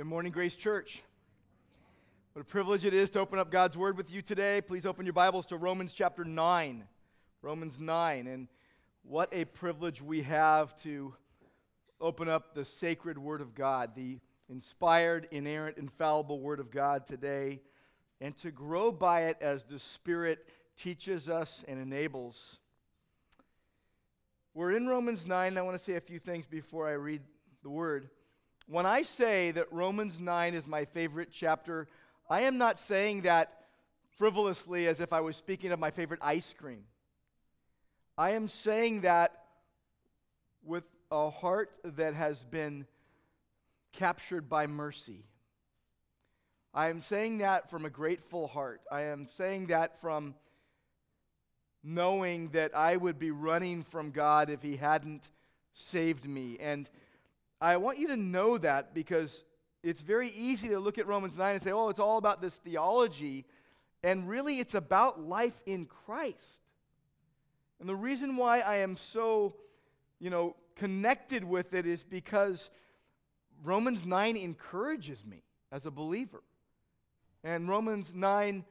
Good morning, Grace Church. What a privilege it is to open up God's Word with you today. Please open your Bibles to Romans chapter 9. Romans 9. And what a privilege we have to open up the sacred Word of God, the inspired, inerrant, infallible Word of God today, and to grow by it as the Spirit teaches us and enables. We're in Romans 9. I want to say a few things before I read the Word. When I say that Romans 9 is my favorite chapter, I am not saying that frivolously as if I was speaking of my favorite ice cream. I am saying that with a heart that has been captured by mercy. I am saying that from a grateful heart. I am saying that from knowing that I would be running from God if He hadn't saved me. And I want you to know that because it's very easy to look at Romans 9 and say, oh, it's all about this theology. And really, it's about life in Christ. And the reason why I am so, you know, connected with it is because Romans 9 encourages me as a believer. And Romans 9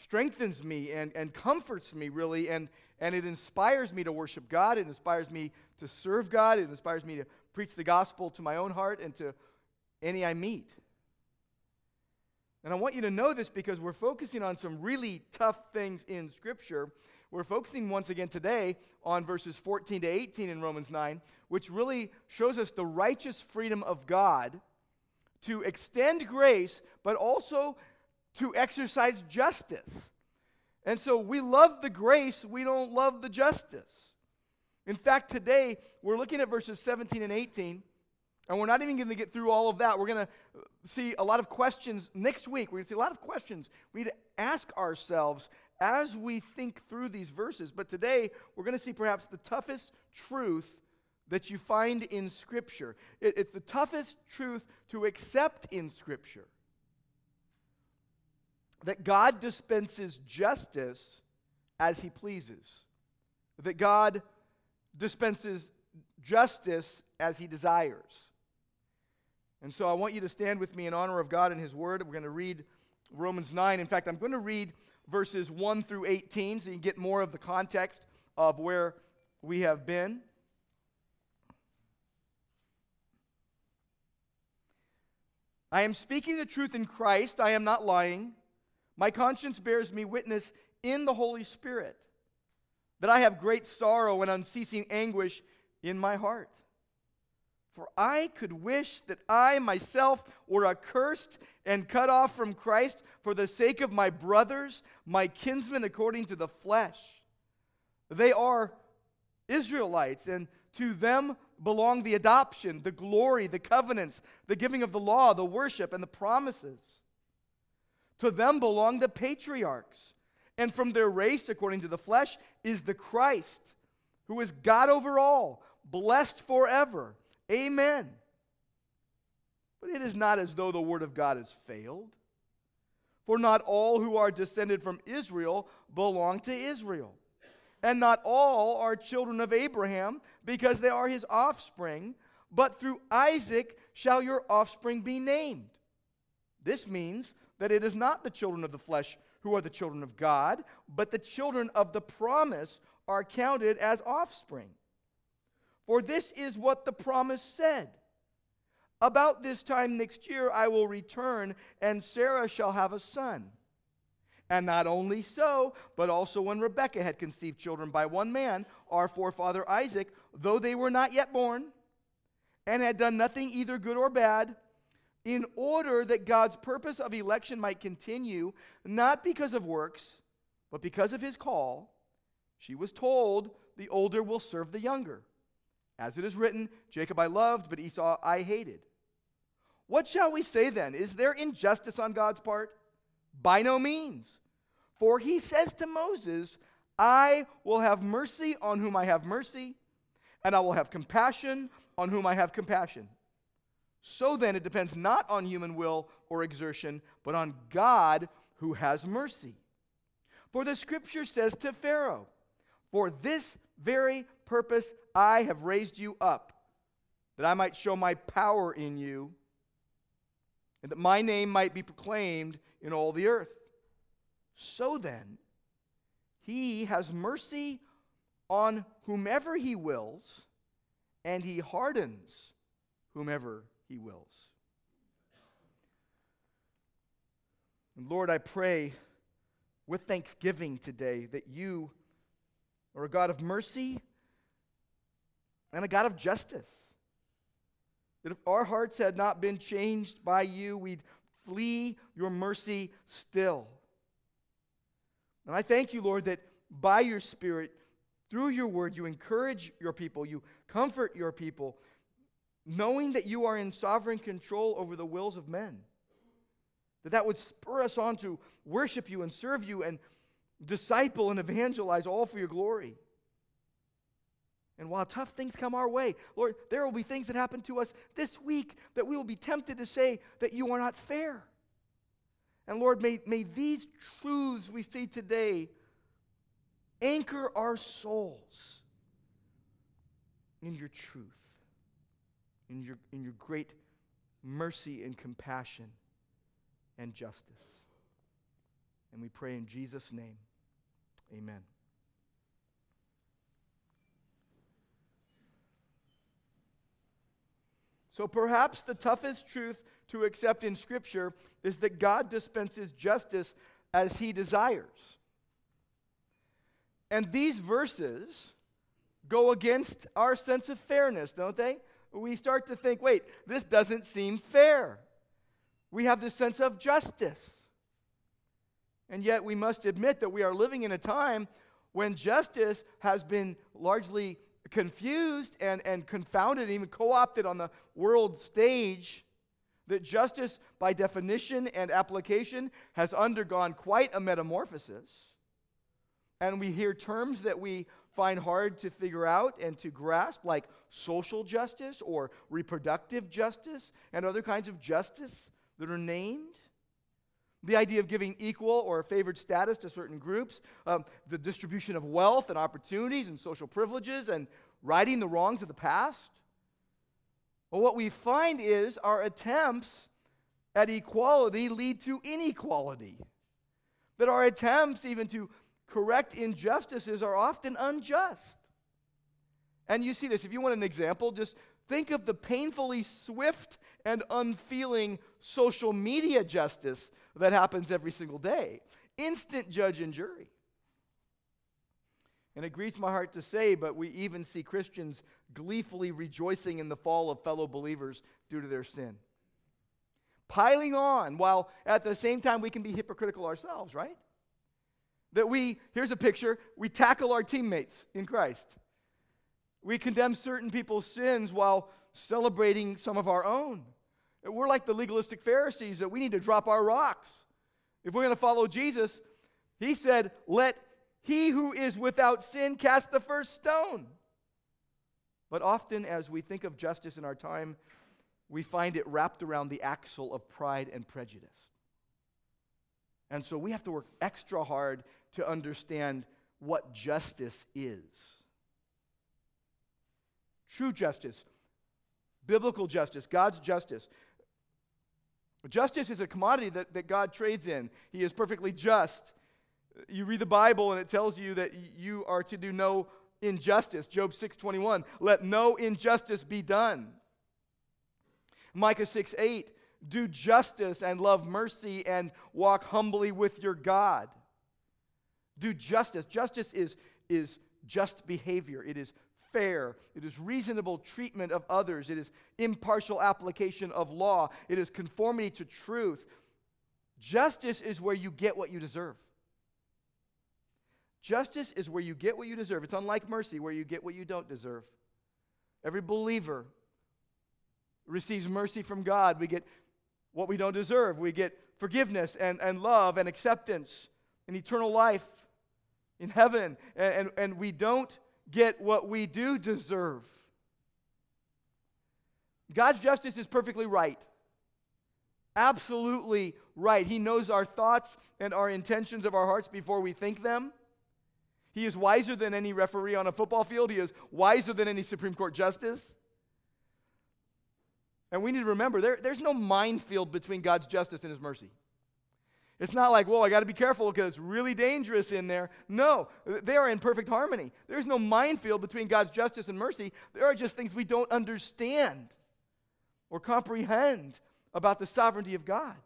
strengthens me and, and comforts me, really, and, and it inspires me to worship God. It inspires me to serve God. It inspires me to preach the gospel to my own heart and to any I meet. And I want you to know this because we're focusing on some really tough things in Scripture. We're focusing once again today on verses 14 to 18 in Romans 9, which really shows us the righteous freedom of God to extend grace, but also to exercise justice. And so we love the grace, we don't love the justice. In fact, today we're looking at verses 17 and 18, and we're not even going to get through all of that. We're going to see a lot of questions next week. We're going to see a lot of questions we need to ask ourselves as we think through these verses. But today we're going to see perhaps the toughest truth that you find in Scripture. It, it's the toughest truth to accept in Scripture that God dispenses justice as He pleases, that God dispenses justice as he desires. And so I want you to stand with me in honor of God and his word. We're going to read Romans 9. In fact, I'm going to read verses 1 through 18 so you can get more of the context of where we have been. I am speaking the truth in Christ. I am not lying. My conscience bears me witness in the Holy Spirit that I have great sorrow and unceasing anguish in my heart. For I could wish that I myself were accursed and cut off from Christ for the sake of my brothers, my kinsmen according to the flesh. They are Israelites, and to them belong the adoption, the glory, the covenants, the giving of the law, the worship, and the promises. To them belong the patriarchs and from their race, according to the flesh, is the Christ, who is God over all, blessed forever. Amen. But it is not as though the word of God has failed. For not all who are descended from Israel belong to Israel. And not all are children of Abraham, because they are his offspring, but through Isaac shall your offspring be named. This means that it is not the children of the flesh who are the children of God, but the children of the promise are counted as offspring. For this is what the promise said About this time next year I will return, and Sarah shall have a son. And not only so, but also when Rebekah had conceived children by one man, our forefather Isaac, though they were not yet born, and had done nothing either good or bad, in order that God's purpose of election might continue, not because of works, but because of his call, she was told, The older will serve the younger. As it is written, Jacob I loved, but Esau I hated. What shall we say then? Is there injustice on God's part? By no means. For he says to Moses, I will have mercy on whom I have mercy, and I will have compassion on whom I have compassion. So then, it depends not on human will or exertion, but on God who has mercy. For the scripture says to Pharaoh, For this very purpose I have raised you up, that I might show my power in you, and that my name might be proclaimed in all the earth. So then, he has mercy on whomever he wills, and he hardens whomever he wills. And Lord, I pray with thanksgiving today that you are a God of mercy and a God of justice. That if our hearts had not been changed by you, we'd flee your mercy still. And I thank you, Lord, that by your Spirit, through your word, you encourage your people, you comfort your people, knowing that you are in sovereign control over the wills of men. That that would spur us on to worship you and serve you and disciple and evangelize all for your glory. And while tough things come our way, Lord, there will be things that happen to us this week that we will be tempted to say that you are not fair. And Lord, may, may these truths we see today anchor our souls in your truth, in your, in your great mercy and compassion and justice. And we pray in Jesus' name, amen. So perhaps the toughest truth to accept in Scripture is that God dispenses justice as he desires. And these verses go against our sense of fairness, don't they? We start to think, wait, this doesn't seem fair. We have this sense of justice. And yet we must admit that we are living in a time when justice has been largely confused and, and confounded and even co opted on the world stage that justice, by definition and application, has undergone quite a metamorphosis. And we hear terms that we find hard to figure out and to grasp, like social justice or reproductive justice and other kinds of justice that are named. The idea of giving equal or favored status to certain groups, um, the distribution of wealth and opportunities and social privileges, and righting the wrongs of the past. Well, what we find is our attempts at equality lead to inequality. That our attempts even to correct injustices are often unjust. And you see this, if you want an example, just think of the painfully swift and unfeeling social media justice that happens every single day. Instant judge and jury. And it grieves my heart to say, but we even see Christians gleefully rejoicing in the fall of fellow believers due to their sin. Piling on, while at the same time we can be hypocritical ourselves, right? That we, here's a picture, we tackle our teammates in Christ. We condemn certain people's sins while celebrating some of our own. We're like the legalistic Pharisees that we need to drop our rocks. If we're going to follow Jesus, he said, Let he who is without sin cast the first stone. But often, as we think of justice in our time, we find it wrapped around the axle of pride and prejudice. And so we have to work extra hard to understand what justice is. True justice, biblical justice, God's justice. Justice is a commodity that, that God trades in. He is perfectly just. You read the Bible and it tells you that you are to do no injustice. Job 6:21, let no injustice be done. Micah 6 8, do justice and love mercy and walk humbly with your God. Do justice. Justice is, is just behavior, it is fair, it is reasonable treatment of others, it is impartial application of law, it is conformity to truth. Justice is where you get what you deserve. Justice is where you get what you deserve. It's unlike mercy, where you get what you don't deserve. Every believer receives mercy from God. We get what we don't deserve. We get forgiveness and, and love and acceptance and eternal life in heaven. And, and, and we don't get what we do deserve. God's justice is perfectly right. Absolutely right. He knows our thoughts and our intentions of our hearts before we think them. He is wiser than any referee on a football field. He is wiser than any Supreme Court justice. And we need to remember there, there's no minefield between God's justice and his mercy. It's not like, whoa, I got to be careful because it's really dangerous in there. No, they are in perfect harmony. There's no minefield between God's justice and mercy. There are just things we don't understand or comprehend about the sovereignty of God.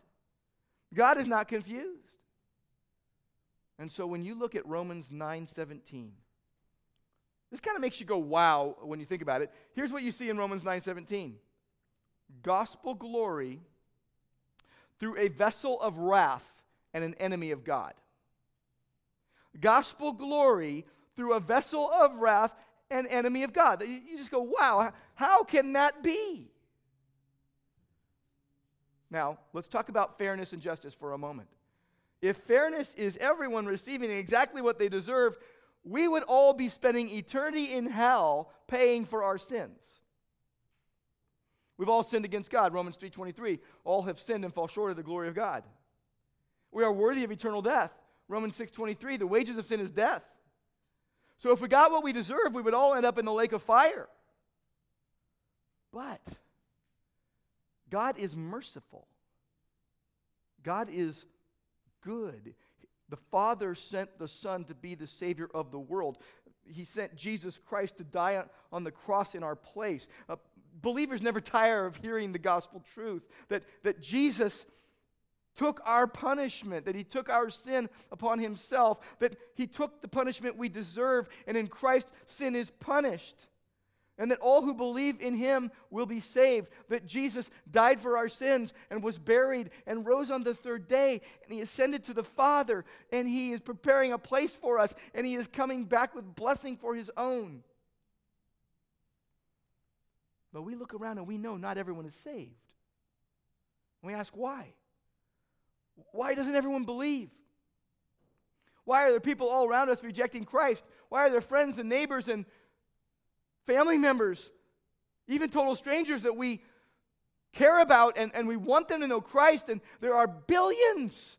God is not confused. And so when you look at Romans 9:17, this kind of makes you go wow when you think about it. Here's what you see in Romans 9:17. Gospel glory through a vessel of wrath and an enemy of God. Gospel glory through a vessel of wrath and enemy of God. You just go, wow, how can that be? Now, let's talk about fairness and justice for a moment. If fairness is everyone receiving exactly what they deserve, we would all be spending eternity in hell paying for our sins. We've all sinned against God, Romans 3:23. All have sinned and fall short of the glory of God. We are worthy of eternal death. Romans 6:23, the wages of sin is death. So if we got what we deserve, we would all end up in the lake of fire. But God is merciful. God is good. The Father sent the Son to be the Savior of the world. He sent Jesus Christ to die on the cross in our place. Uh, believers never tire of hearing the gospel truth that, that Jesus took our punishment, that he took our sin upon himself, that he took the punishment we deserve, and in Christ, sin is punished. And that all who believe in him will be saved. That Jesus died for our sins and was buried and rose on the third day. And he ascended to the Father. And he is preparing a place for us. And he is coming back with blessing for his own. But we look around and we know not everyone is saved. We ask why? Why doesn't everyone believe? Why are there people all around us rejecting Christ? Why are there friends and neighbors and family members, even total strangers that we care about and, and we want them to know Christ? And there are billions,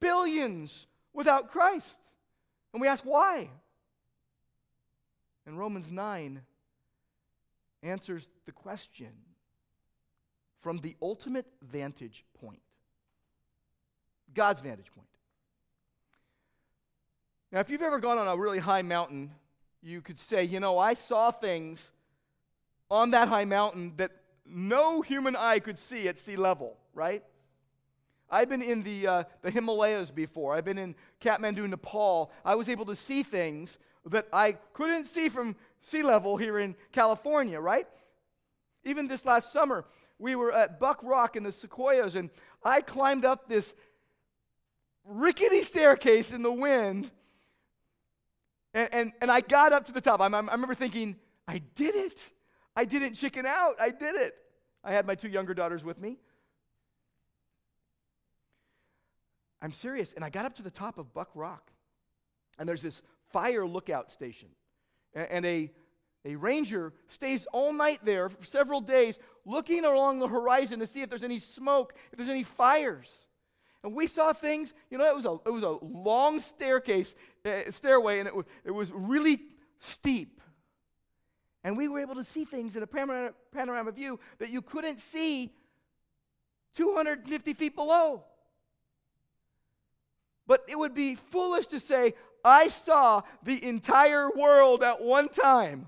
billions without Christ. And we ask why? And Romans 9 answers the question from the ultimate vantage point. God's vantage point. Now, if you've ever gone on a really high mountain, you could say, you know, I saw things on that high mountain that no human eye could see at sea level, right? I've been in the, uh, the Himalayas before. I've been in Kathmandu, Nepal. I was able to see things that I couldn't see from sea level here in California, right? Even this last summer, we were at Buck Rock in the Sequoias, and I climbed up this rickety staircase in the wind. And, and, and I got up to the top. I, I remember thinking, I did it. I didn't chicken out. I did it. I had my two younger daughters with me. I'm serious. And I got up to the top of Buck Rock. And there's this fire lookout station. And, and a, a ranger stays all night there for several days looking along the horizon to see if there's any smoke, if there's any fires. And we saw things, you know, it was a, it was a long staircase, uh, stairway, and it was, it was really steep. And we were able to see things in a panorama, panorama view that you couldn't see 250 feet below. But it would be foolish to say, I saw the entire world at one time.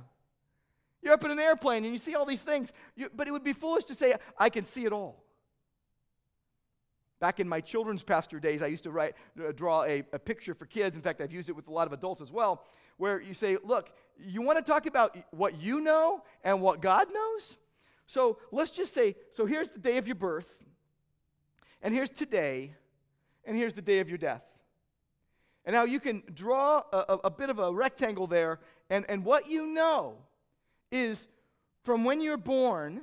You're up in an airplane and you see all these things, you, but it would be foolish to say, I can see it all. Back in my children's pastor days, I used to write, uh, draw a, a picture for kids. In fact, I've used it with a lot of adults as well, where you say, Look, you want to talk about what you know and what God knows? So let's just say, so here's the day of your birth, and here's today, and here's the day of your death. And now you can draw a, a, a bit of a rectangle there, and, and what you know is from when you're born,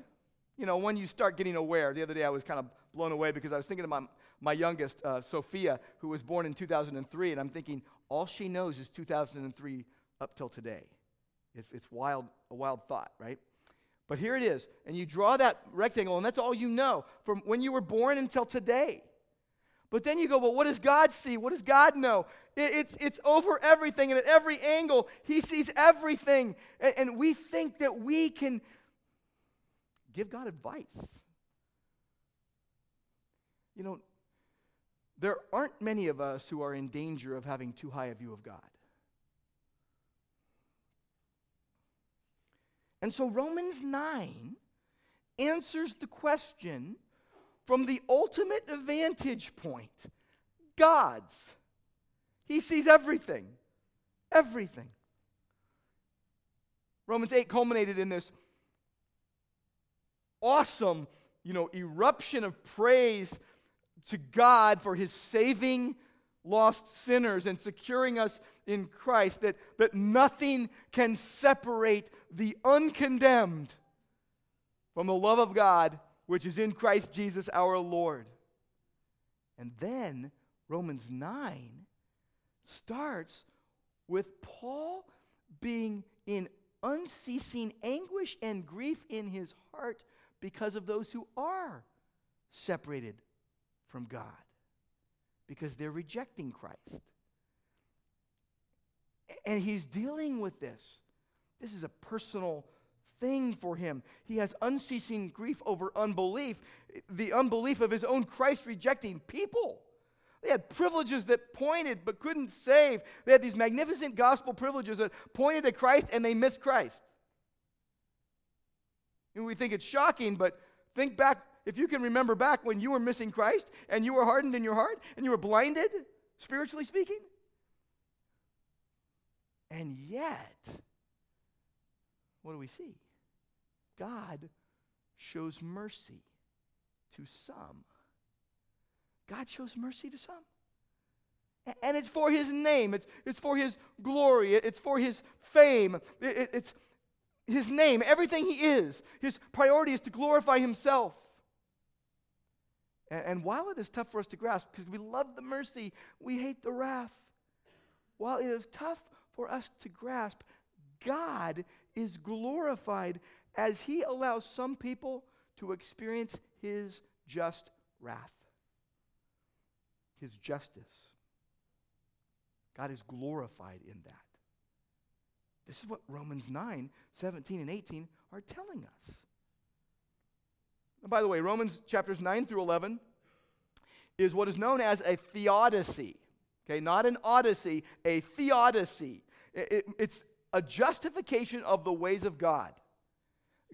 you know, when you start getting aware. The other day I was kind of blown away because I was thinking of my, my youngest, uh, Sophia, who was born in 2003, and I'm thinking, all she knows is 2003 up till today. It's, it's wild, a wild thought, right? But here it is. And you draw that rectangle, and that's all you know from when you were born until today. But then you go, well, what does God see? What does God know? It, it's, it's over everything, and at every angle, He sees everything. And, and we think that we can give God advice. You know, there aren't many of us who are in danger of having too high a view of God. And so Romans 9 answers the question from the ultimate vantage point God's. He sees everything. Everything. Romans 8 culminated in this awesome, you know, eruption of praise to God for his saving lost sinners and securing us in Christ, that, that nothing can separate the uncondemned from the love of God which is in Christ Jesus our Lord. And then Romans 9 starts with Paul being in unceasing anguish and grief in his heart because of those who are separated from God, because they're rejecting Christ. And he's dealing with this. This is a personal thing for him. He has unceasing grief over unbelief, the unbelief of his own Christ rejecting people. They had privileges that pointed but couldn't save. They had these magnificent gospel privileges that pointed to Christ and they missed Christ. And we think it's shocking, but think back, if you can remember back when you were missing Christ and you were hardened in your heart and you were blinded, spiritually speaking. And yet, what do we see? God shows mercy to some. God shows mercy to some. And it's for his name, it's, it's for his glory, it's for his fame, it, it's his name, everything he is. His priority is to glorify himself. And, and while it is tough for us to grasp, because we love the mercy, we hate the wrath. While it is tough for us to grasp, God is glorified as he allows some people to experience his just wrath, his justice. God is glorified in that. This is what Romans 9, 17, and 18 are telling us. And by the way, Romans chapters 9 through 11 is what is known as a theodicy. Okay, not an odyssey, a theodicy. It, it, it's a justification of the ways of God.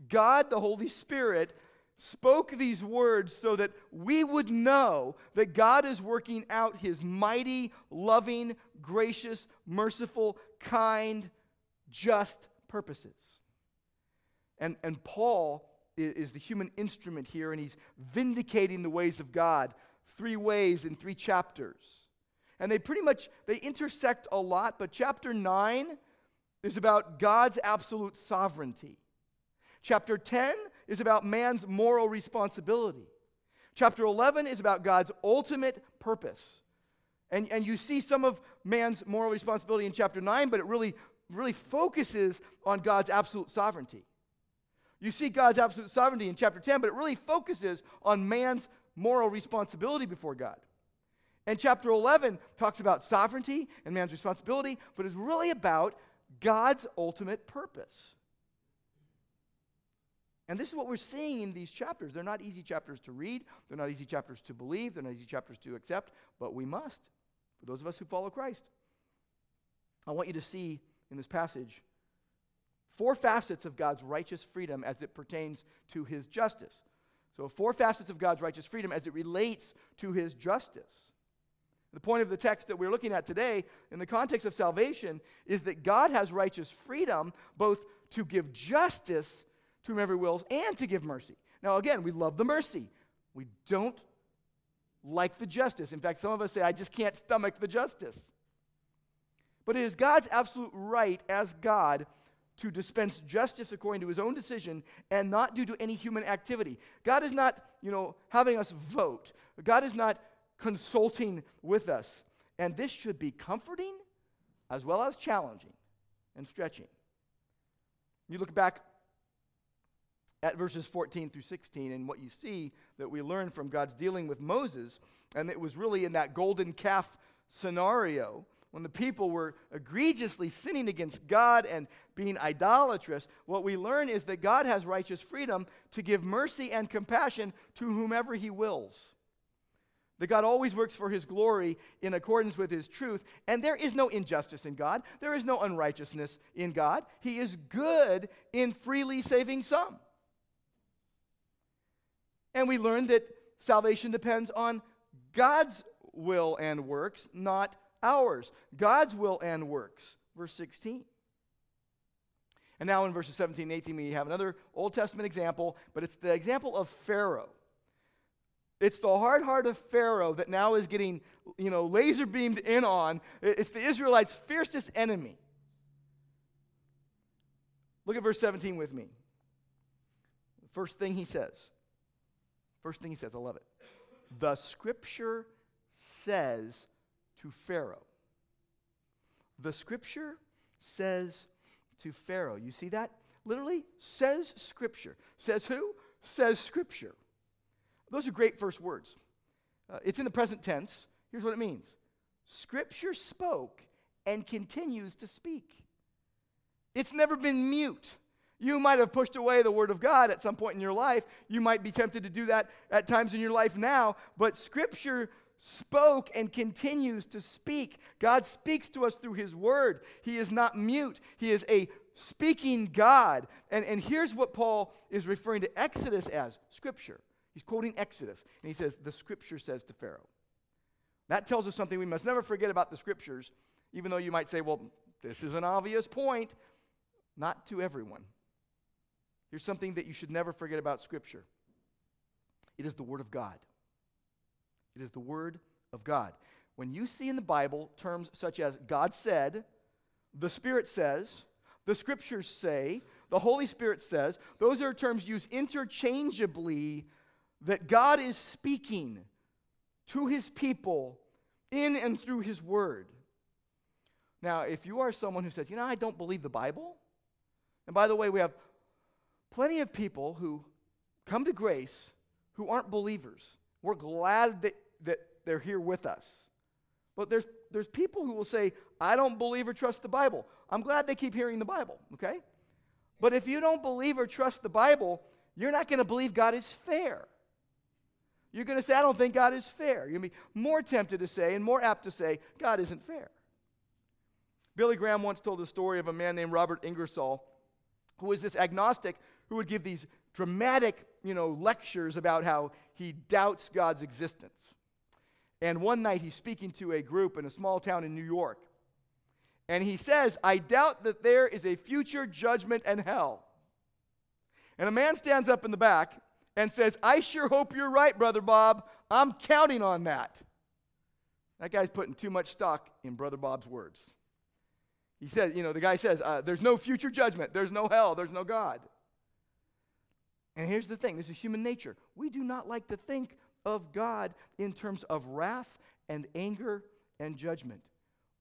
God, the Holy Spirit, spoke these words so that we would know that God is working out his mighty, loving, gracious, merciful, kind, just purposes. And, and Paul is, the human instrument here, and he's vindicating the ways of God three ways in three chapters. And they pretty much they intersect a lot, but chapter 9 is about God's absolute sovereignty. Chapter 10 is about man's moral responsibility. Chapter 11 is about God's ultimate purpose. And, and you see some of man's moral responsibility in chapter 9, but it really, really focuses on God's absolute sovereignty. You see God's absolute sovereignty in chapter 10, but it really focuses on man's moral responsibility before God. And chapter 11 talks about sovereignty and man's responsibility, but is really about God's ultimate purpose. And this is what we're seeing in these chapters. They're not easy chapters to read, they're not easy chapters to believe, they're not easy chapters to accept, but we must, for those of us who follow Christ. I want you to see in this passage four facets of God's righteous freedom as it pertains to his justice. So, four facets of God's righteous freedom as it relates to his justice. The point of the text that we're looking at today, in the context of salvation, is that God has righteous freedom both to give justice to whomever wills and to give mercy. Now, again, we love the mercy. We don't like the justice. In fact, some of us say, I just can't stomach the justice. But it is God's absolute right as God to dispense justice according to his own decision and not due to any human activity. God is not, you know, having us vote. God is not consulting with us. And this should be comforting as well as challenging and stretching. You look back at verses 14 through 16, and what you see that we learn from God's dealing with Moses, and it was really in that golden calf scenario when the people were egregiously sinning against God and being idolatrous, what we learn is that God has righteous freedom to give mercy and compassion to whomever he wills. That God always works for his glory in accordance with his truth, and there is no injustice in God. There is no unrighteousness in God. He is good in freely saving some. And we learn that salvation depends on God's will and works, not ours. God's will and works. Verse 16. And now in verses 17 and 18, we have another Old Testament example, but it's the example of Pharaoh. It's the hard heart of Pharaoh that now is getting, you know, laser beamed in on. It's the Israelites' fiercest enemy. Look at verse 17 with me. First thing he says. First thing he says, I love it. The scripture says to Pharaoh. The scripture says to Pharaoh. You see that? Literally says scripture. Says who? Says scripture. Those are great first words. Uh, it's in the present tense. Here's what it means Scripture spoke and continues to speak. It's never been mute. You might have pushed away the Word of God at some point in your life. You might be tempted to do that at times in your life now, but Scripture spoke and continues to speak. God speaks to us through His Word. He is not mute, He is a speaking God. And, and here's what Paul is referring to Exodus as Scripture. He's quoting Exodus, and he says, The Scripture says to Pharaoh. That tells us something we must never forget about the Scriptures, even though you might say, Well, this is an obvious point. Not to everyone. Here's something that you should never forget about Scripture it is the Word of God. It is the Word of God. When you see in the Bible terms such as God said, the Spirit says, the Scriptures say, the Holy Spirit says, those are terms used interchangeably that God is speaking to His people in and through His Word. Now, if you are someone who says, you know, I don't believe the Bible, and by the way, we have plenty of people who come to grace who aren't believers. We're glad that, that they're here with us. But there's, there's people who will say, I don't believe or trust the Bible. I'm glad they keep hearing the Bible, okay? But if you don't believe or trust the Bible, you're not going to believe God is fair. You're going to say, I don't think God is fair. You're going to be more tempted to say and more apt to say, God isn't fair. Billy Graham once told the story of a man named Robert Ingersoll, who was this agnostic who would give these dramatic, you know, lectures about how he doubts God's existence. And one night he's speaking to a group in a small town in New York. And he says, I doubt that there is a future judgment and hell. And a man stands up in the back and says, I sure hope you're right, Brother Bob. I'm counting on that. That guy's putting too much stock in Brother Bob's words. He says, you know, the guy says, uh, there's no future judgment, there's no hell, there's no God. And here's the thing this is human nature. We do not like to think of God in terms of wrath and anger and judgment.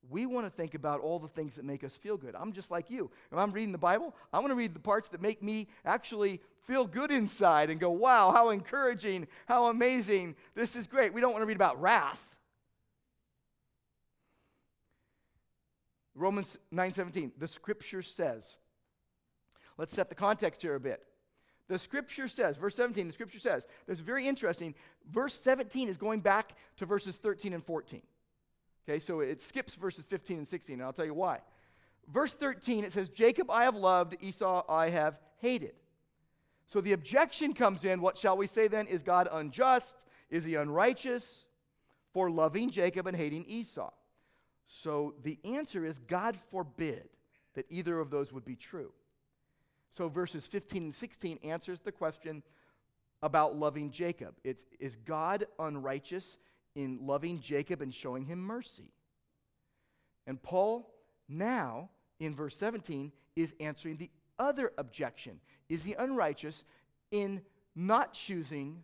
We want to think about all the things that make us feel good. I'm just like you. If I'm reading the Bible, I want to read the parts that make me actually feel good inside and go, wow, how encouraging, how amazing. This is great. We don't want to read about wrath. Romans 9:17, the scripture says. Let's set the context here a bit. The scripture says, verse 17, the scripture says, this is very interesting. Verse 17 is going back to verses 13 and 14. Okay, so it skips verses 15 and 16, and I'll tell you why. Verse 13, it says, Jacob I have loved, Esau I have hated. So the objection comes in what shall we say then? Is God unjust? Is he unrighteous for loving Jacob and hating Esau? So the answer is God forbid that either of those would be true. So verses 15 and 16 answers the question about loving Jacob. It's, is God unrighteous in loving Jacob and showing him mercy? And Paul now, in verse 17, is answering the other objection. Is he unrighteous in not choosing,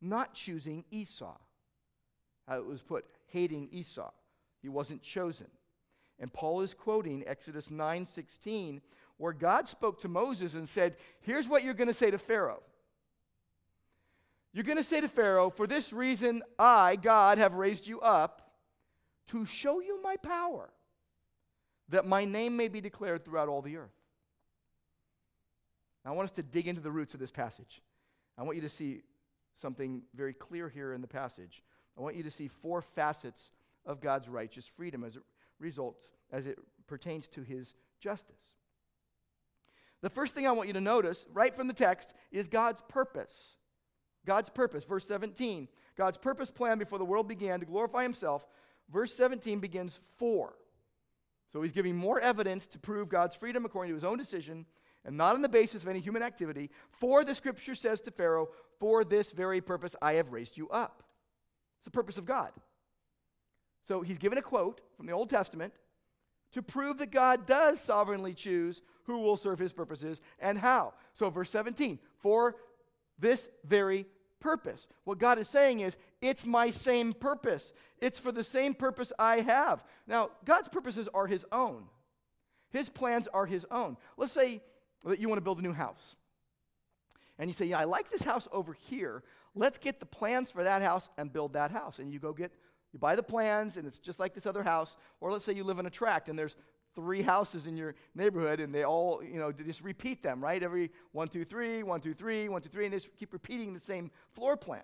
not choosing Esau? How it was put, hating Esau. He wasn't chosen. And Paul is quoting Exodus 9:16, where God spoke to Moses and said, Here's what you're going to say to Pharaoh. You're going to say to Pharaoh, For this reason, I, God, have raised you up to show you my power, that my name may be declared throughout all the earth. Now, I want us to dig into the roots of this passage. I want you to see something very clear here in the passage. I want you to see four facets of God's righteous freedom as it results, as it pertains to his justice. The first thing I want you to notice, right from the text, is God's purpose. God's purpose. Verse 17. God's purpose plan before the world began to glorify himself. Verse 17 begins for. So he's giving more evidence to prove God's freedom according to his own decision and not on the basis of any human activity. For the scripture says to Pharaoh, For this very purpose I have raised you up. It's the purpose of God. So he's given a quote from the Old Testament to prove that God does sovereignly choose who will serve his purposes and how. So, verse 17, for this very purpose. What God is saying is, it's my same purpose. It's for the same purpose I have. Now, God's purposes are his own, his plans are his own. Let's say that you want to build a new house. And you say, Yeah, I like this house over here. Let's get the plans for that house and build that house. And you go get, you buy the plans, and it's just like this other house. Or let's say you live in a tract and there's three houses in your neighborhood and they all, you know, just repeat them, right? Every one, two, three, one, two, three, one, two, three, and they just keep repeating the same floor plan.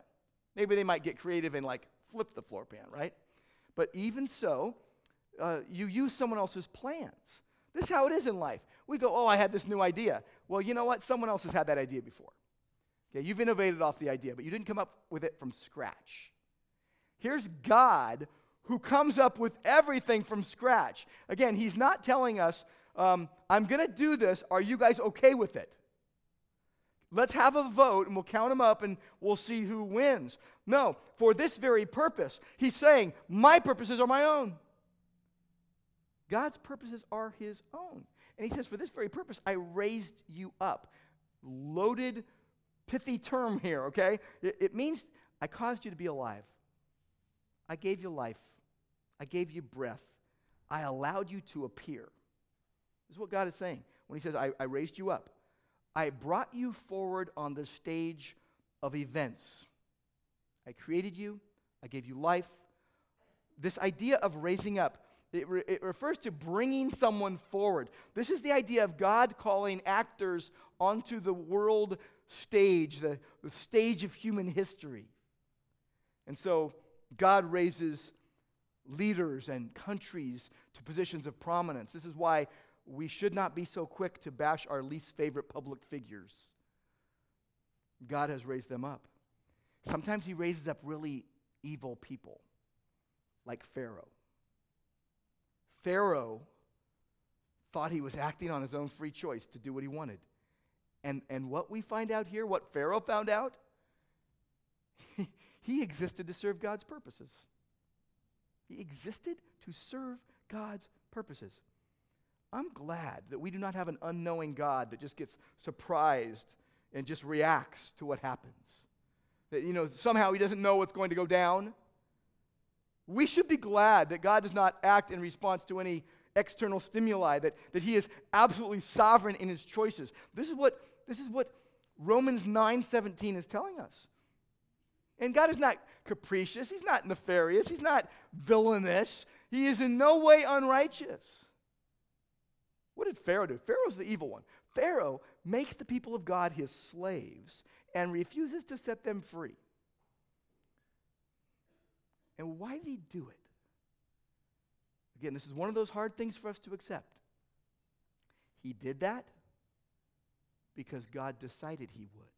Maybe they might get creative and like flip the floor plan, right? But even so, uh, you use someone else's plans. This is how it is in life. We go, oh, I had this new idea. Well, you know what? Someone else has had that idea before. Okay, you've innovated off the idea, but you didn't come up with it from scratch. Here's God who comes up with everything from scratch. Again, he's not telling us, um, I'm going to do this. Are you guys okay with it? Let's have a vote and we'll count them up and we'll see who wins. No, for this very purpose, he's saying, My purposes are my own. God's purposes are his own. And he says, For this very purpose, I raised you up. Loaded, pithy term here, okay? It, it means I caused you to be alive. I gave you life. I gave you breath. I allowed you to appear. This is what God is saying when He says, I, I raised you up. I brought you forward on the stage of events. I created you, I gave you life. This idea of raising up, it, re- it, refers to bringing someone forward. This is the idea of God calling actors onto the world stage, the, the stage of human history. And so God raises leaders and countries to positions of prominence. This is why we should not be so quick to bash our least favorite public figures. God has raised them up. Sometimes He raises up really evil people, like Pharaoh. Pharaoh thought he was acting on his own free choice to do what he wanted. And, and what we find out here, what Pharaoh found out, he, he existed to serve God's purposes. He existed to serve God's purposes. I'm glad that we do not have an unknowing God that just gets surprised and just reacts to what happens. That, you know, somehow he doesn't know what's going to go down. We should be glad that God does not act in response to any external stimuli, that, that he is absolutely sovereign in his choices. This is what, this is what Romans 9:17 is telling us. And God is not capricious. He's not nefarious. He's not villainous. He is in no way unrighteous. What did Pharaoh do? Pharaoh's the evil one. Pharaoh makes the people of God his slaves and refuses to set them free. And why did he do it? Again, this is one of those hard things for us to accept. He did that because God decided he would.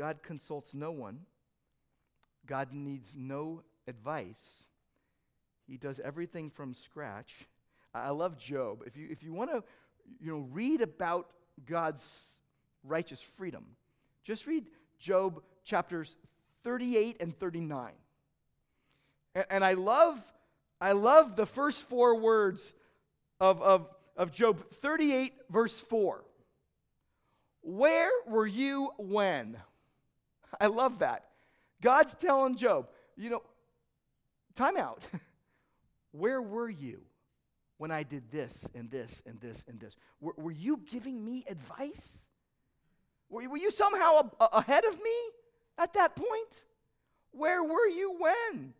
God consults no one. God needs no advice. He does everything from scratch. I love Job. If you, if you want to you know, read about God's righteous freedom, just read Job chapters 38 and 39. And, and I, love, I love the first four words of, of, of Job 38, verse 4. Where were you when? I love that. God's telling Job, you know, time out. Where were you when I did this and this and this and this? Were, were you giving me advice? Were, were you somehow a, a, ahead of me at that point? Where were you when?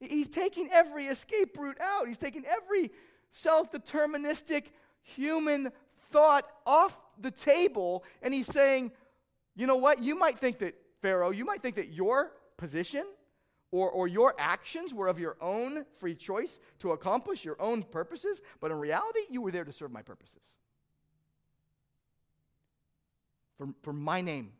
He's taking every escape route out. He's taking every self deterministic human thought off the table. And he's saying, you know what? You might think that, Pharaoh, you might think that your position or, or your actions were of your own free choice to accomplish your own purposes, but in reality, you were there to serve my purposes. For, for my name,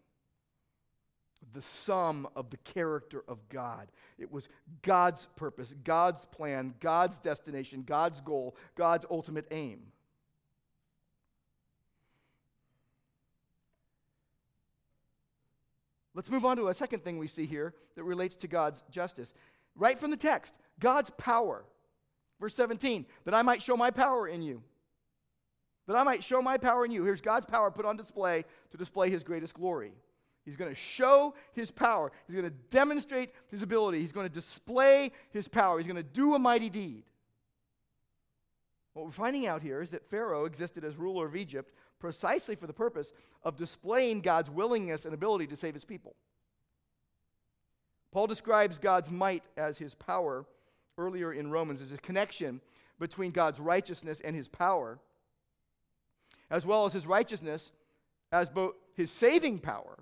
the sum of the character of God. It was God's purpose, God's plan, God's destination, God's goal, God's ultimate aim. Let's move on to a second thing we see here that relates to God's justice. Right from the text, God's power. Verse 17, that I might show my power in you. That I might show my power in you. Here's God's power put on display to display his greatest glory. He's going to show his power. He's going to demonstrate his ability. He's going to display his power. He's going to do a mighty deed. What we're finding out here is that Pharaoh existed as ruler of Egypt precisely for the purpose of displaying God's willingness and ability to save his people. Paul describes God's might as his power earlier in Romans. There's a connection between God's righteousness and his power, as well as his righteousness as both his saving power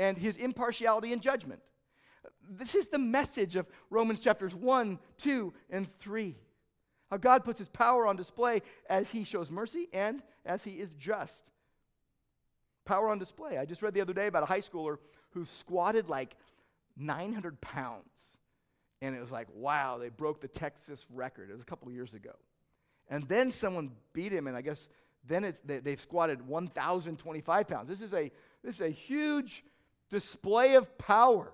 and his impartiality in judgment. This is the message of Romans chapters 1, 2, and 3. How God puts his power on display as he shows mercy and as he is just. Power on display. I just read the other day about a high schooler who squatted like 900 pounds. And it was like, wow, they broke the Texas record. It was a couple years ago. And then someone beat him, and I guess then they, they've squatted 1,025 pounds. This is a, this is a huge display of power.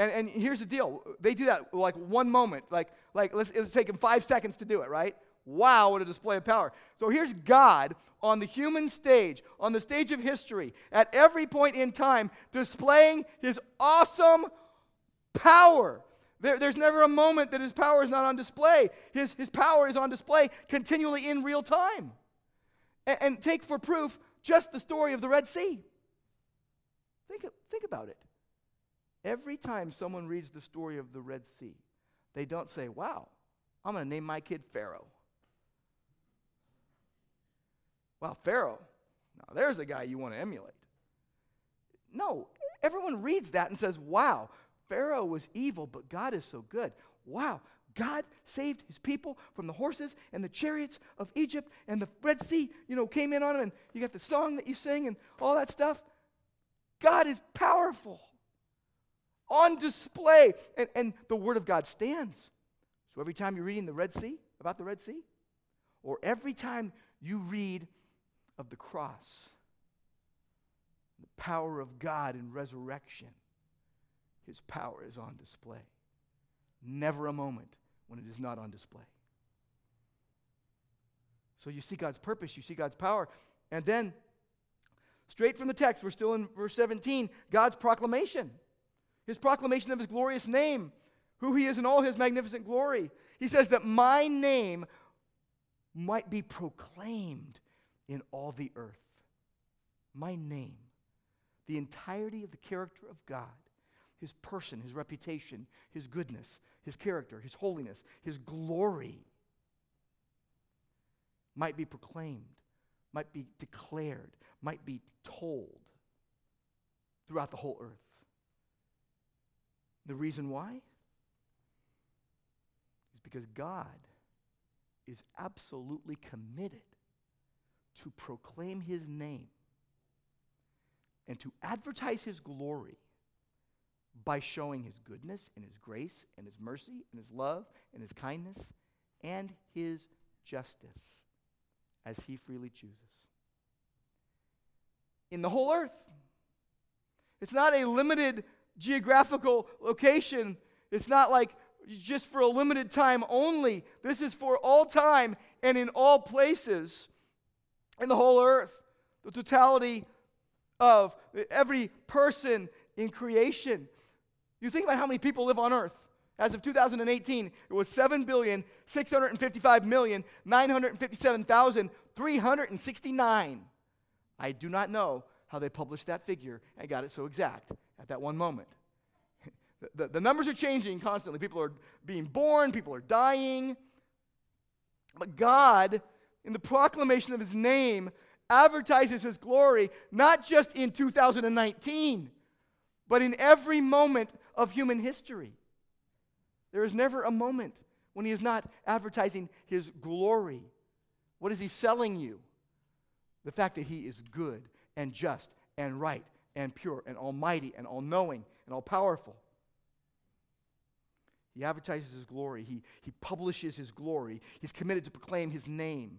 And, and here's the deal they do that like one moment, like, like let's, let's take them five seconds to do it, right? Wow, what a display of power. So here's God on the human stage, on the stage of history, at every point in time, displaying his awesome power. There, there's never a moment that his power is not on display. His, his power is on display continually in real time. And, and take for proof just the story of the Red Sea. Think, think about it. Every time someone reads the story of the Red Sea, they don't say, Wow, I'm going to name my kid Pharaoh. Well, Pharaoh, now there's a guy you want to emulate. No, everyone reads that and says, Wow, Pharaoh was evil, but God is so good. Wow, God saved his people from the horses and the chariots of Egypt, and the Red Sea, you know, came in on him, and you got the song that you sing and all that stuff. God is powerful, on display, and, and the Word of God stands. So every time you're reading the Red Sea, about the Red Sea, or every time you read of the cross, the power of God in resurrection, His power is on display. Never a moment when it is not on display. So you see God's purpose, you see God's power, and then Straight from the text, we're still in verse 17, God's proclamation. His proclamation of his glorious name, who he is in all his magnificent glory. He says that my name might be proclaimed in all the earth. My name. The entirety of the character of God, his person, his reputation, his goodness, his character, his holiness, his glory might be proclaimed, might be declared, might be told throughout the whole earth. The reason why is because God is absolutely committed to proclaim his name and to advertise his glory by showing his goodness and his grace and his mercy and his love and his kindness and his justice as he freely chooses in the whole earth. It's not a limited geographical location. It's not like just for a limited time only. This is for all time and in all places in the whole earth. The totality of every person in creation. You think about how many people live on earth. As of 2018, it was 7,655,957,369. I do not know how they published that figure and got it so exact at that one moment. The, the, numbers are changing constantly. People are being born, people are dying. But God, in the proclamation of his name, advertises his glory not just in 2019, but in every moment of human history. There is never a moment when he is not advertising his glory. What is he selling you? The fact that he is good and just and right and pure and almighty and all knowing and all powerful. He advertises his glory, he, he publishes his glory, he's committed to proclaim his name.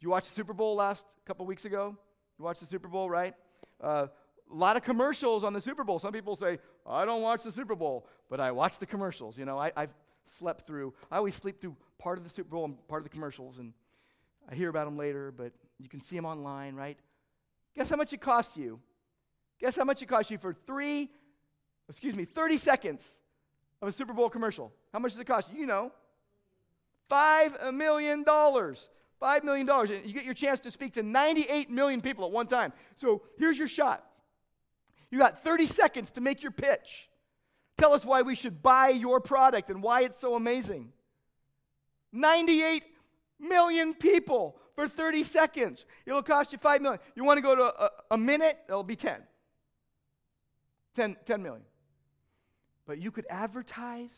You watch the Super Bowl last couple weeks ago? You watched the Super Bowl, right? Uh, a lot of commercials on the Super Bowl. Some people say, I don't watch the Super Bowl, but I watch the commercials. You know, I, I've slept through, I always sleep through part of the Super Bowl and part of the commercials, and I hear about them later, but you can see them online, right? Guess how much it costs you? Guess how much it costs you for three, excuse me, 30 seconds of a Super Bowl commercial? How much does it cost you? You know. $5 million. $5 million. And you get your chance to speak to 98 million people at one time. So here's your shot. You got 30 seconds to make your pitch. Tell us why we should buy your product and why it's so amazing. 98 million people for 30 seconds. It'll cost you 5 million. You want to go to a, a minute? It'll be 10. 10. 10 million. But you could advertise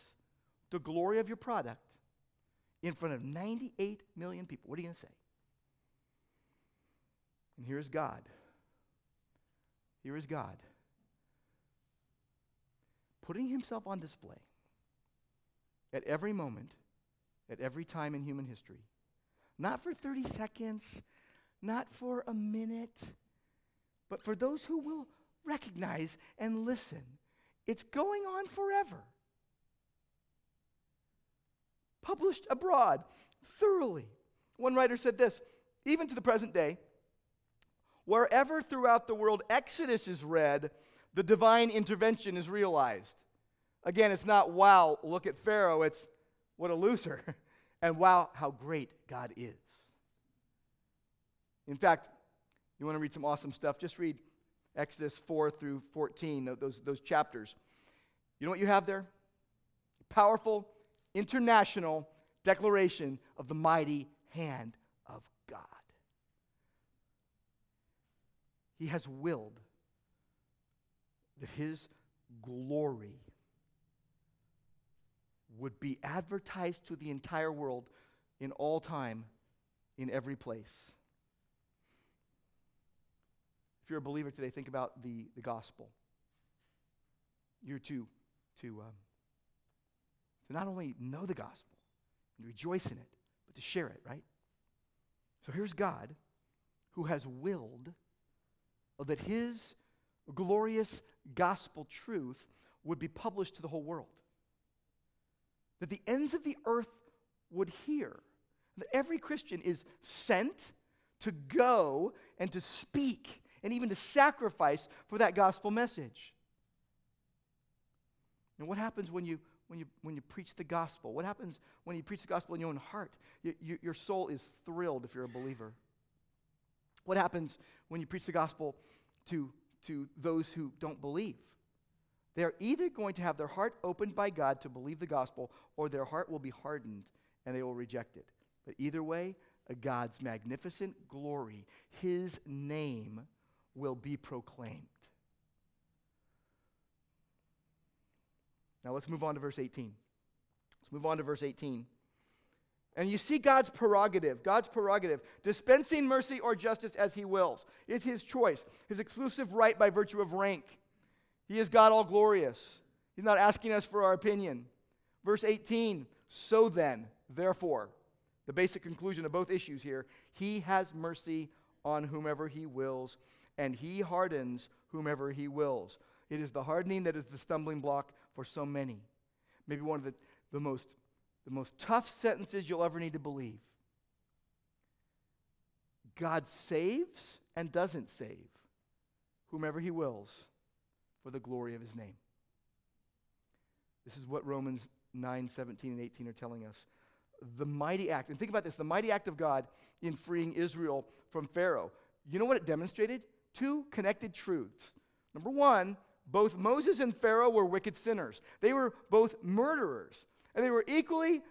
the glory of your product in front of 98 million people. What are you going to say? And here's God. Here is God putting himself on display at every moment, at every time in human history. Not for 30 seconds, not for a minute, but for those who will recognize and listen. It's going on forever. Published abroad, thoroughly. One writer said this even to the present day, wherever throughout the world Exodus is read, the divine intervention is realized. Again, it's not, wow, look at Pharaoh, it's, what a loser. and wow, how great God is. In fact, you want to read some awesome stuff, just read Exodus 4 through 14, those, those chapters. You know what you have there? Powerful international declaration of the mighty hand of God. He has willed that his glory would be advertised to the entire world in all time, in every place. If you're a believer today, think about the, the gospel. You're to, to, um, to not only know the gospel and rejoice in it, but to share it, right? So here's God who has willed that his glorious gospel truth would be published to the whole world. That the ends of the earth would hear. That every Christian is sent to go and to speak and even to sacrifice for that gospel message. And what happens when you, when you, when you preach the gospel? What happens when you preach the gospel in your own heart? You, you, your soul is thrilled if you're a believer. What happens when you preach the gospel to to those who don't believe. They're either going to have their heart opened by God to believe the gospel, or their heart will be hardened and they will reject it. But either way, God's magnificent glory, his name will be proclaimed. Now let's move on to verse 18. Let's move on to verse 18. And you see God's prerogative, God's prerogative, dispensing mercy or justice as he wills. It's his choice, his exclusive right by virtue of rank. He is God all glorious. He's not asking us for our opinion. Verse 18 So then, therefore, the basic conclusion of both issues here he has mercy on whomever he wills, and he hardens whomever he wills. It is the hardening that is the stumbling block for so many. Maybe one of the, the most the most tough sentences you'll ever need to believe. God saves and doesn't save whomever he wills for the glory of his name. This is what Romans 9, 17, and 18 are telling us. The mighty act, and think about this the mighty act of God in freeing Israel from Pharaoh. You know what it demonstrated? Two connected truths. Number one, both Moses and Pharaoh were wicked sinners. They were both murderers, and they were equally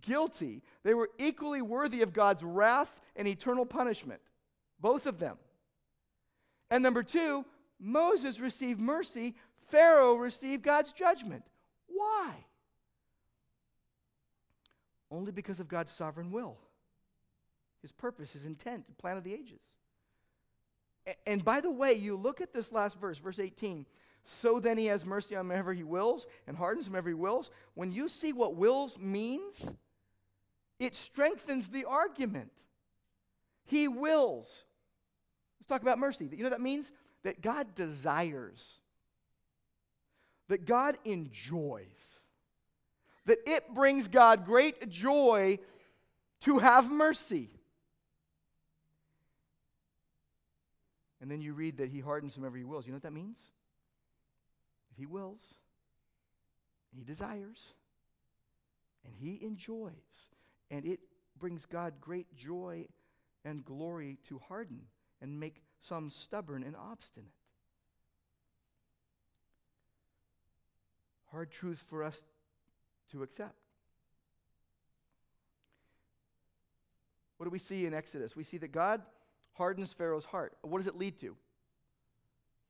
guilty. They were equally worthy of God's wrath and eternal punishment. Both of them. And number two, Moses received mercy, Pharaoh received God's judgment. Why? Only because of God's sovereign will, his purpose, his intent, the plan of the ages. And by the way, you look at this last verse, verse 18. So then he has mercy on whomever he wills and hardens whomever he wills. When you see what wills means, it strengthens the argument. He wills. Let's talk about mercy. You know what that means? That God desires, that God enjoys, that it brings God great joy to have mercy. And then you read that he hardens whomever he wills. You know what that means? If he wills, he desires, and he enjoys, and it brings God great joy and glory to harden and make some stubborn and obstinate. Hard truth for us to accept. What do we see in Exodus? We see that God hardens Pharaoh's heart. What does it lead to?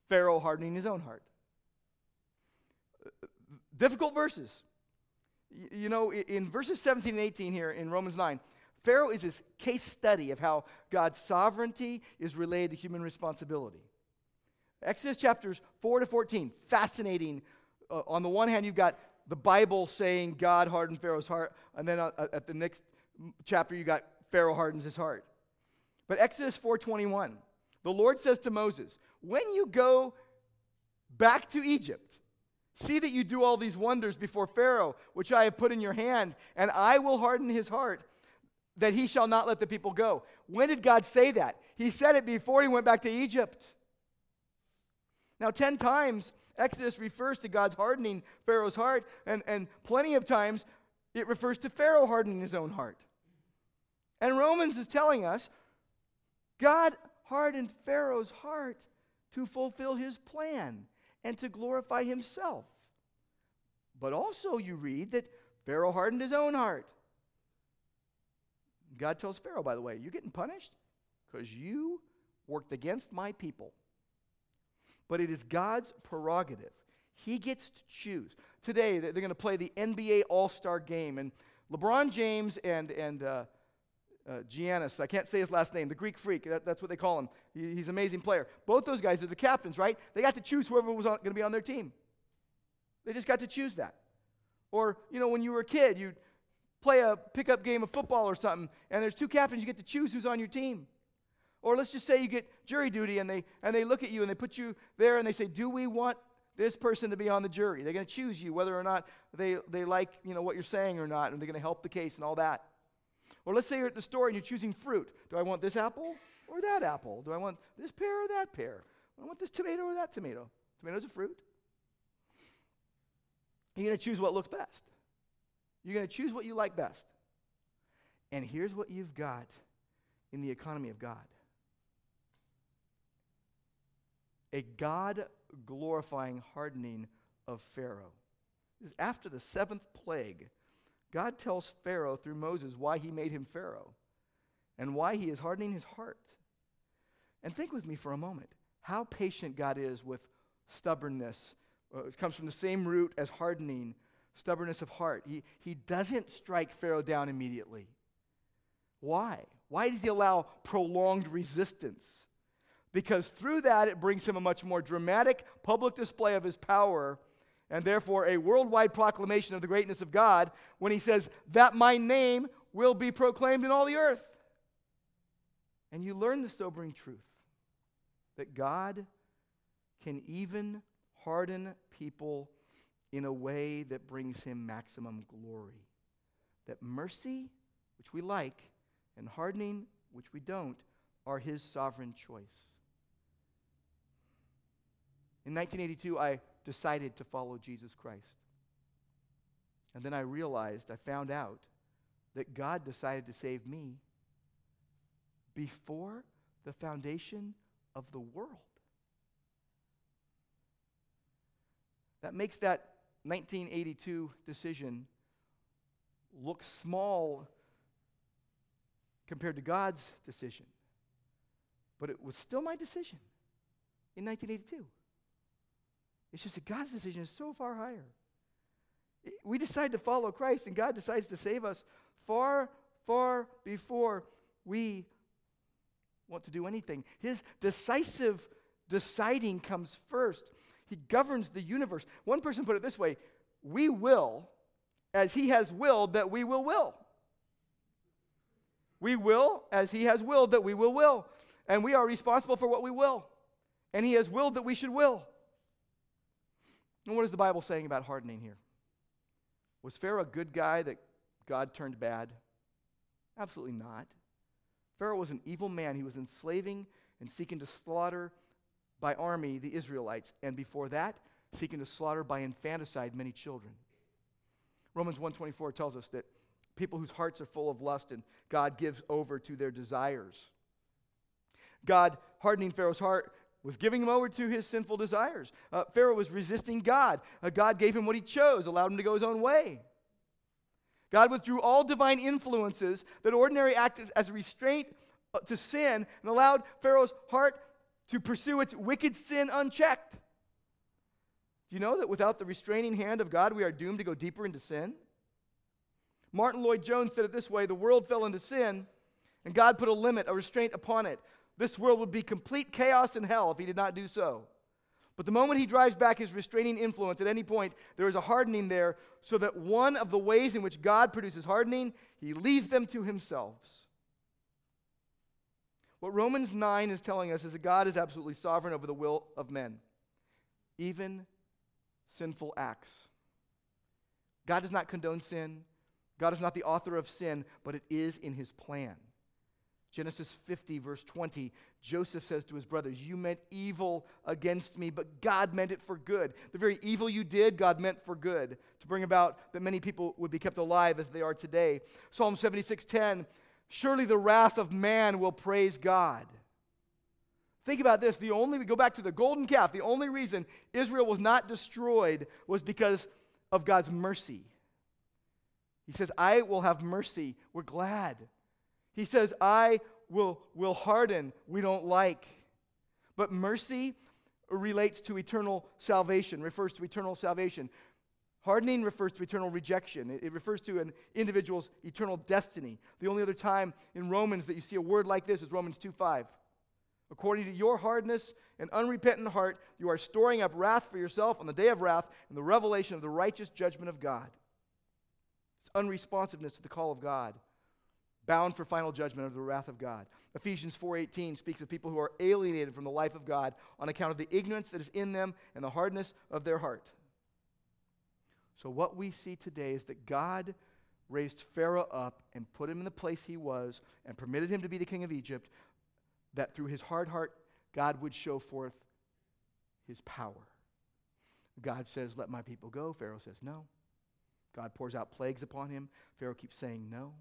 Pharaoh hardening his own heart. Difficult verses. You know, in verses 17 and 18 here in Romans 9, Pharaoh is this case study of how God's sovereignty is related to human responsibility. Exodus chapters 4 to 14, fascinating. Uh, on the one hand, you've got the Bible saying God hardened Pharaoh's heart, and then uh, at the next chapter, you got Pharaoh hardens his heart. But Exodus 4:21, the Lord says to Moses, "When you go back to Egypt, see that you do all these wonders before Pharaoh, which I have put in your hand, and I will harden his heart, that he shall not let the people go." When did God say that? He said it before he went back to Egypt. Now, 10 times Exodus refers to God's hardening Pharaoh's heart, and, and plenty of times it refers to Pharaoh hardening his own heart. And Romans is telling us God hardened Pharaoh's heart to fulfill his plan and to glorify himself. But also, you read that Pharaoh hardened his own heart. God tells Pharaoh, by the way, you're getting punished because you worked against my people. But it is God's prerogative. He gets to choose. Today, they're going to play the NBA All Star game, and LeBron James and, and uh, uh, Giannis. I can't say his last name, the Greek freak. That, that's what they call him. He, he's an amazing player. Both those guys are the captains, right? They got to choose whoever was going to be on their team. They just got to choose that. Or, you know, when you were a kid, you play a pickup game of football or something, and there's two captains, you get to choose who's on your team. Or let's just say you get jury duty and they, and they look at you and they put you there and they say, Do we want this person to be on the jury? They're going to choose you whether or not they, they like you know, what you're saying or not, and they're going to help the case and all that. Or let's say you're at the store and you're choosing fruit. Do I want this apple or that apple? Do I want this pear or that pear? I want this tomato or that tomato? Tomatoes are fruit. You're going to choose what looks best. You're going to choose what you like best. And here's what you've got in the economy of God a God glorifying hardening of Pharaoh. After the seventh plague, God tells Pharaoh through Moses why he made him Pharaoh and why he is hardening his heart. And think with me for a moment how patient God is with stubbornness. Uh, it comes from the same root as hardening, stubbornness of heart. He, he doesn't strike Pharaoh down immediately. Why? Why does he allow prolonged resistance? Because through that, it brings him a much more dramatic public display of his power and therefore a worldwide proclamation of the greatness of God when he says, That my name will be proclaimed in all the earth. And you learn the sobering truth that God can even harden people in a way that brings him maximum glory. That mercy, which we like, and hardening, which we don't, are his sovereign choice. In 1982, I decided to follow Jesus Christ. And then I realized, I found out that God decided to save me before the foundation of the world. that makes that 1982 decision looks small compared to God's decision. But it was still my decision in 1982. It's just that God's decision is so far higher. We decide to follow Christ, and God decides to save us far, far before we want to do anything. His decisive deciding comes first. He governs the universe. One person put it this way We will, as He has willed, that we will will. We will, as He has willed, that we will will. And we are responsible for what we will. And He has willed that we should will. And what is the Bible saying about hardening here? Was Pharaoh a good guy that God turned bad? Absolutely not. Pharaoh was an evil man. He was enslaving and seeking to slaughter by army the Israelites, and before that, seeking to slaughter by infanticide many children. Romans 1:24 tells us that people whose hearts are full of lust and God gives over to their desires. God hardening Pharaoh's heart was giving him over to his sinful desires. Uh, Pharaoh was resisting God. Uh, God gave him what he chose, allowed him to go his own way. God withdrew all divine influences that ordinarily acted as a restraint uh, to sin and allowed Pharaoh's heart to pursue its wicked sin unchecked. Do you know that without the restraining hand of God, we are doomed to go deeper into sin? Martyn Lloyd-Jones said it this way the world fell into sin, and God put a limit, a restraint upon it. This world would be complete chaos and hell if he did not do so. But the moment he drives back his restraining influence at any point, there is a hardening there, so that one of the ways in which God produces hardening, he leaves them to himself. What Romans 9 is telling us is that God is absolutely sovereign over the will of men, even sinful acts. God does not condone sin. God is not the author of sin, but it is in his plan. Genesis 50, verse 20, Joseph says to his brothers, You meant evil against me, but God meant it for good. The very evil you did, God meant for good, to bring about that many people would be kept alive as they are today. Psalm 76, 10, Surely the wrath of man will praise God. Think about this. The only, we go back to the golden calf, the only reason Israel was not destroyed was because of God's mercy. He says, I will have mercy. We're glad. He says, I will, will harden. We don't like. But mercy relates to eternal salvation, refers to eternal salvation. Hardening refers to eternal rejection. It, refers to an individual's eternal destiny. The only other time in Romans that you see a word like this is Romans 2 5. According to your hardness and unrepentant heart, you are storing up wrath for yourself on the day of wrath and the revelation of the righteous judgment of God. It's unresponsiveness to the call of God bound for final judgment under the wrath of God. Ephesians 4:18 speaks of people who are alienated from the life of God on account of the ignorance that is in them and the hardness of their heart. So what we see today is that God raised Pharaoh up and put him in the place he was and permitted him to be the king of Egypt that through his hard heart God would show forth his power. God says, "Let my people go." Pharaoh says, "No." God pours out plagues upon him. Pharaoh keeps saying, "No."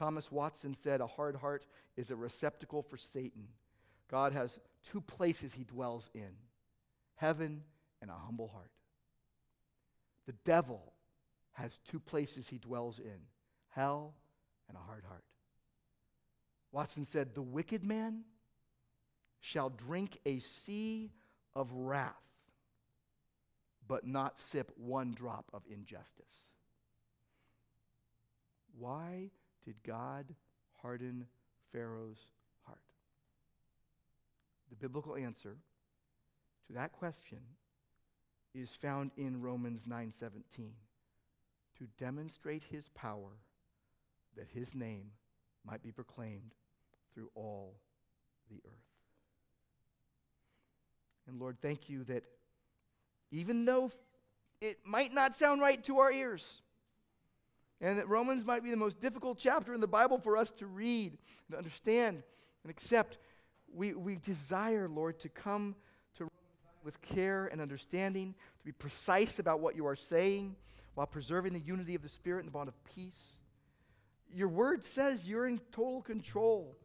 Thomas Watson said, A hard heart is a receptacle for Satan. God has two places he dwells in heaven and a humble heart. The devil has two places he dwells in hell and a hard heart. Watson said, The wicked man shall drink a sea of wrath, but not sip one drop of injustice. Why did God harden Pharaoh's heart? The biblical answer to that question is found in Romans 9:17 to demonstrate his power that his name might be proclaimed through all the earth. And Lord, thank you that even though it might not sound right to our ears, and that Romans might be the most difficult chapter in the Bible for us to read and understand and accept. We, we desire, Lord, to come with care and understanding, to be precise about what you are saying while preserving the unity of the Spirit and the bond of peace. Your word says you're in total control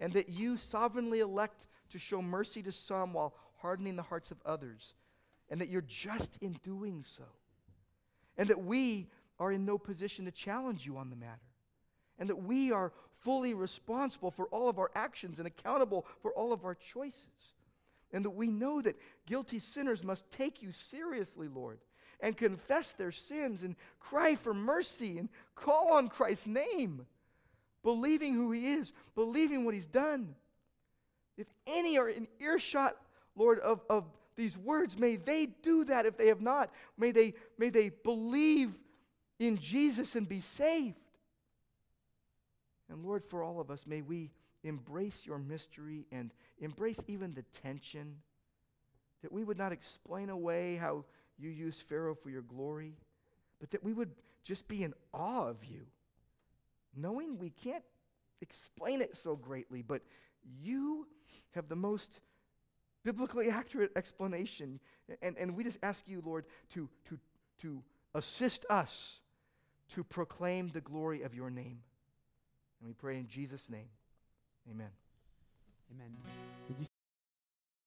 and that you sovereignly elect to show mercy to some while hardening the hearts of others. and that you're just in doing so, and that we are in no position to challenge you on the matter, and that we are fully responsible for all of our actions and accountable for all of our choices, and that we know that guilty sinners must take you seriously, Lord, and confess their sins and cry for mercy and call on Christ's name, believing who He is, believing what He's done. If any are in earshot, Lord, of, of these words, may they do that if they have not. May they, may they believe in Jesus and be saved. And Lord, for all of us, may we embrace your mystery and embrace even the tension that we would not explain away how you use Pharaoh for your glory, but that we would just be in awe of you, knowing we can't explain it so greatly, but you have the most biblically accurate explanation. And, and we just ask you, Lord, to, to, to assist us to proclaim the glory of your name. And we pray in Jesus' name. Amen. Amen.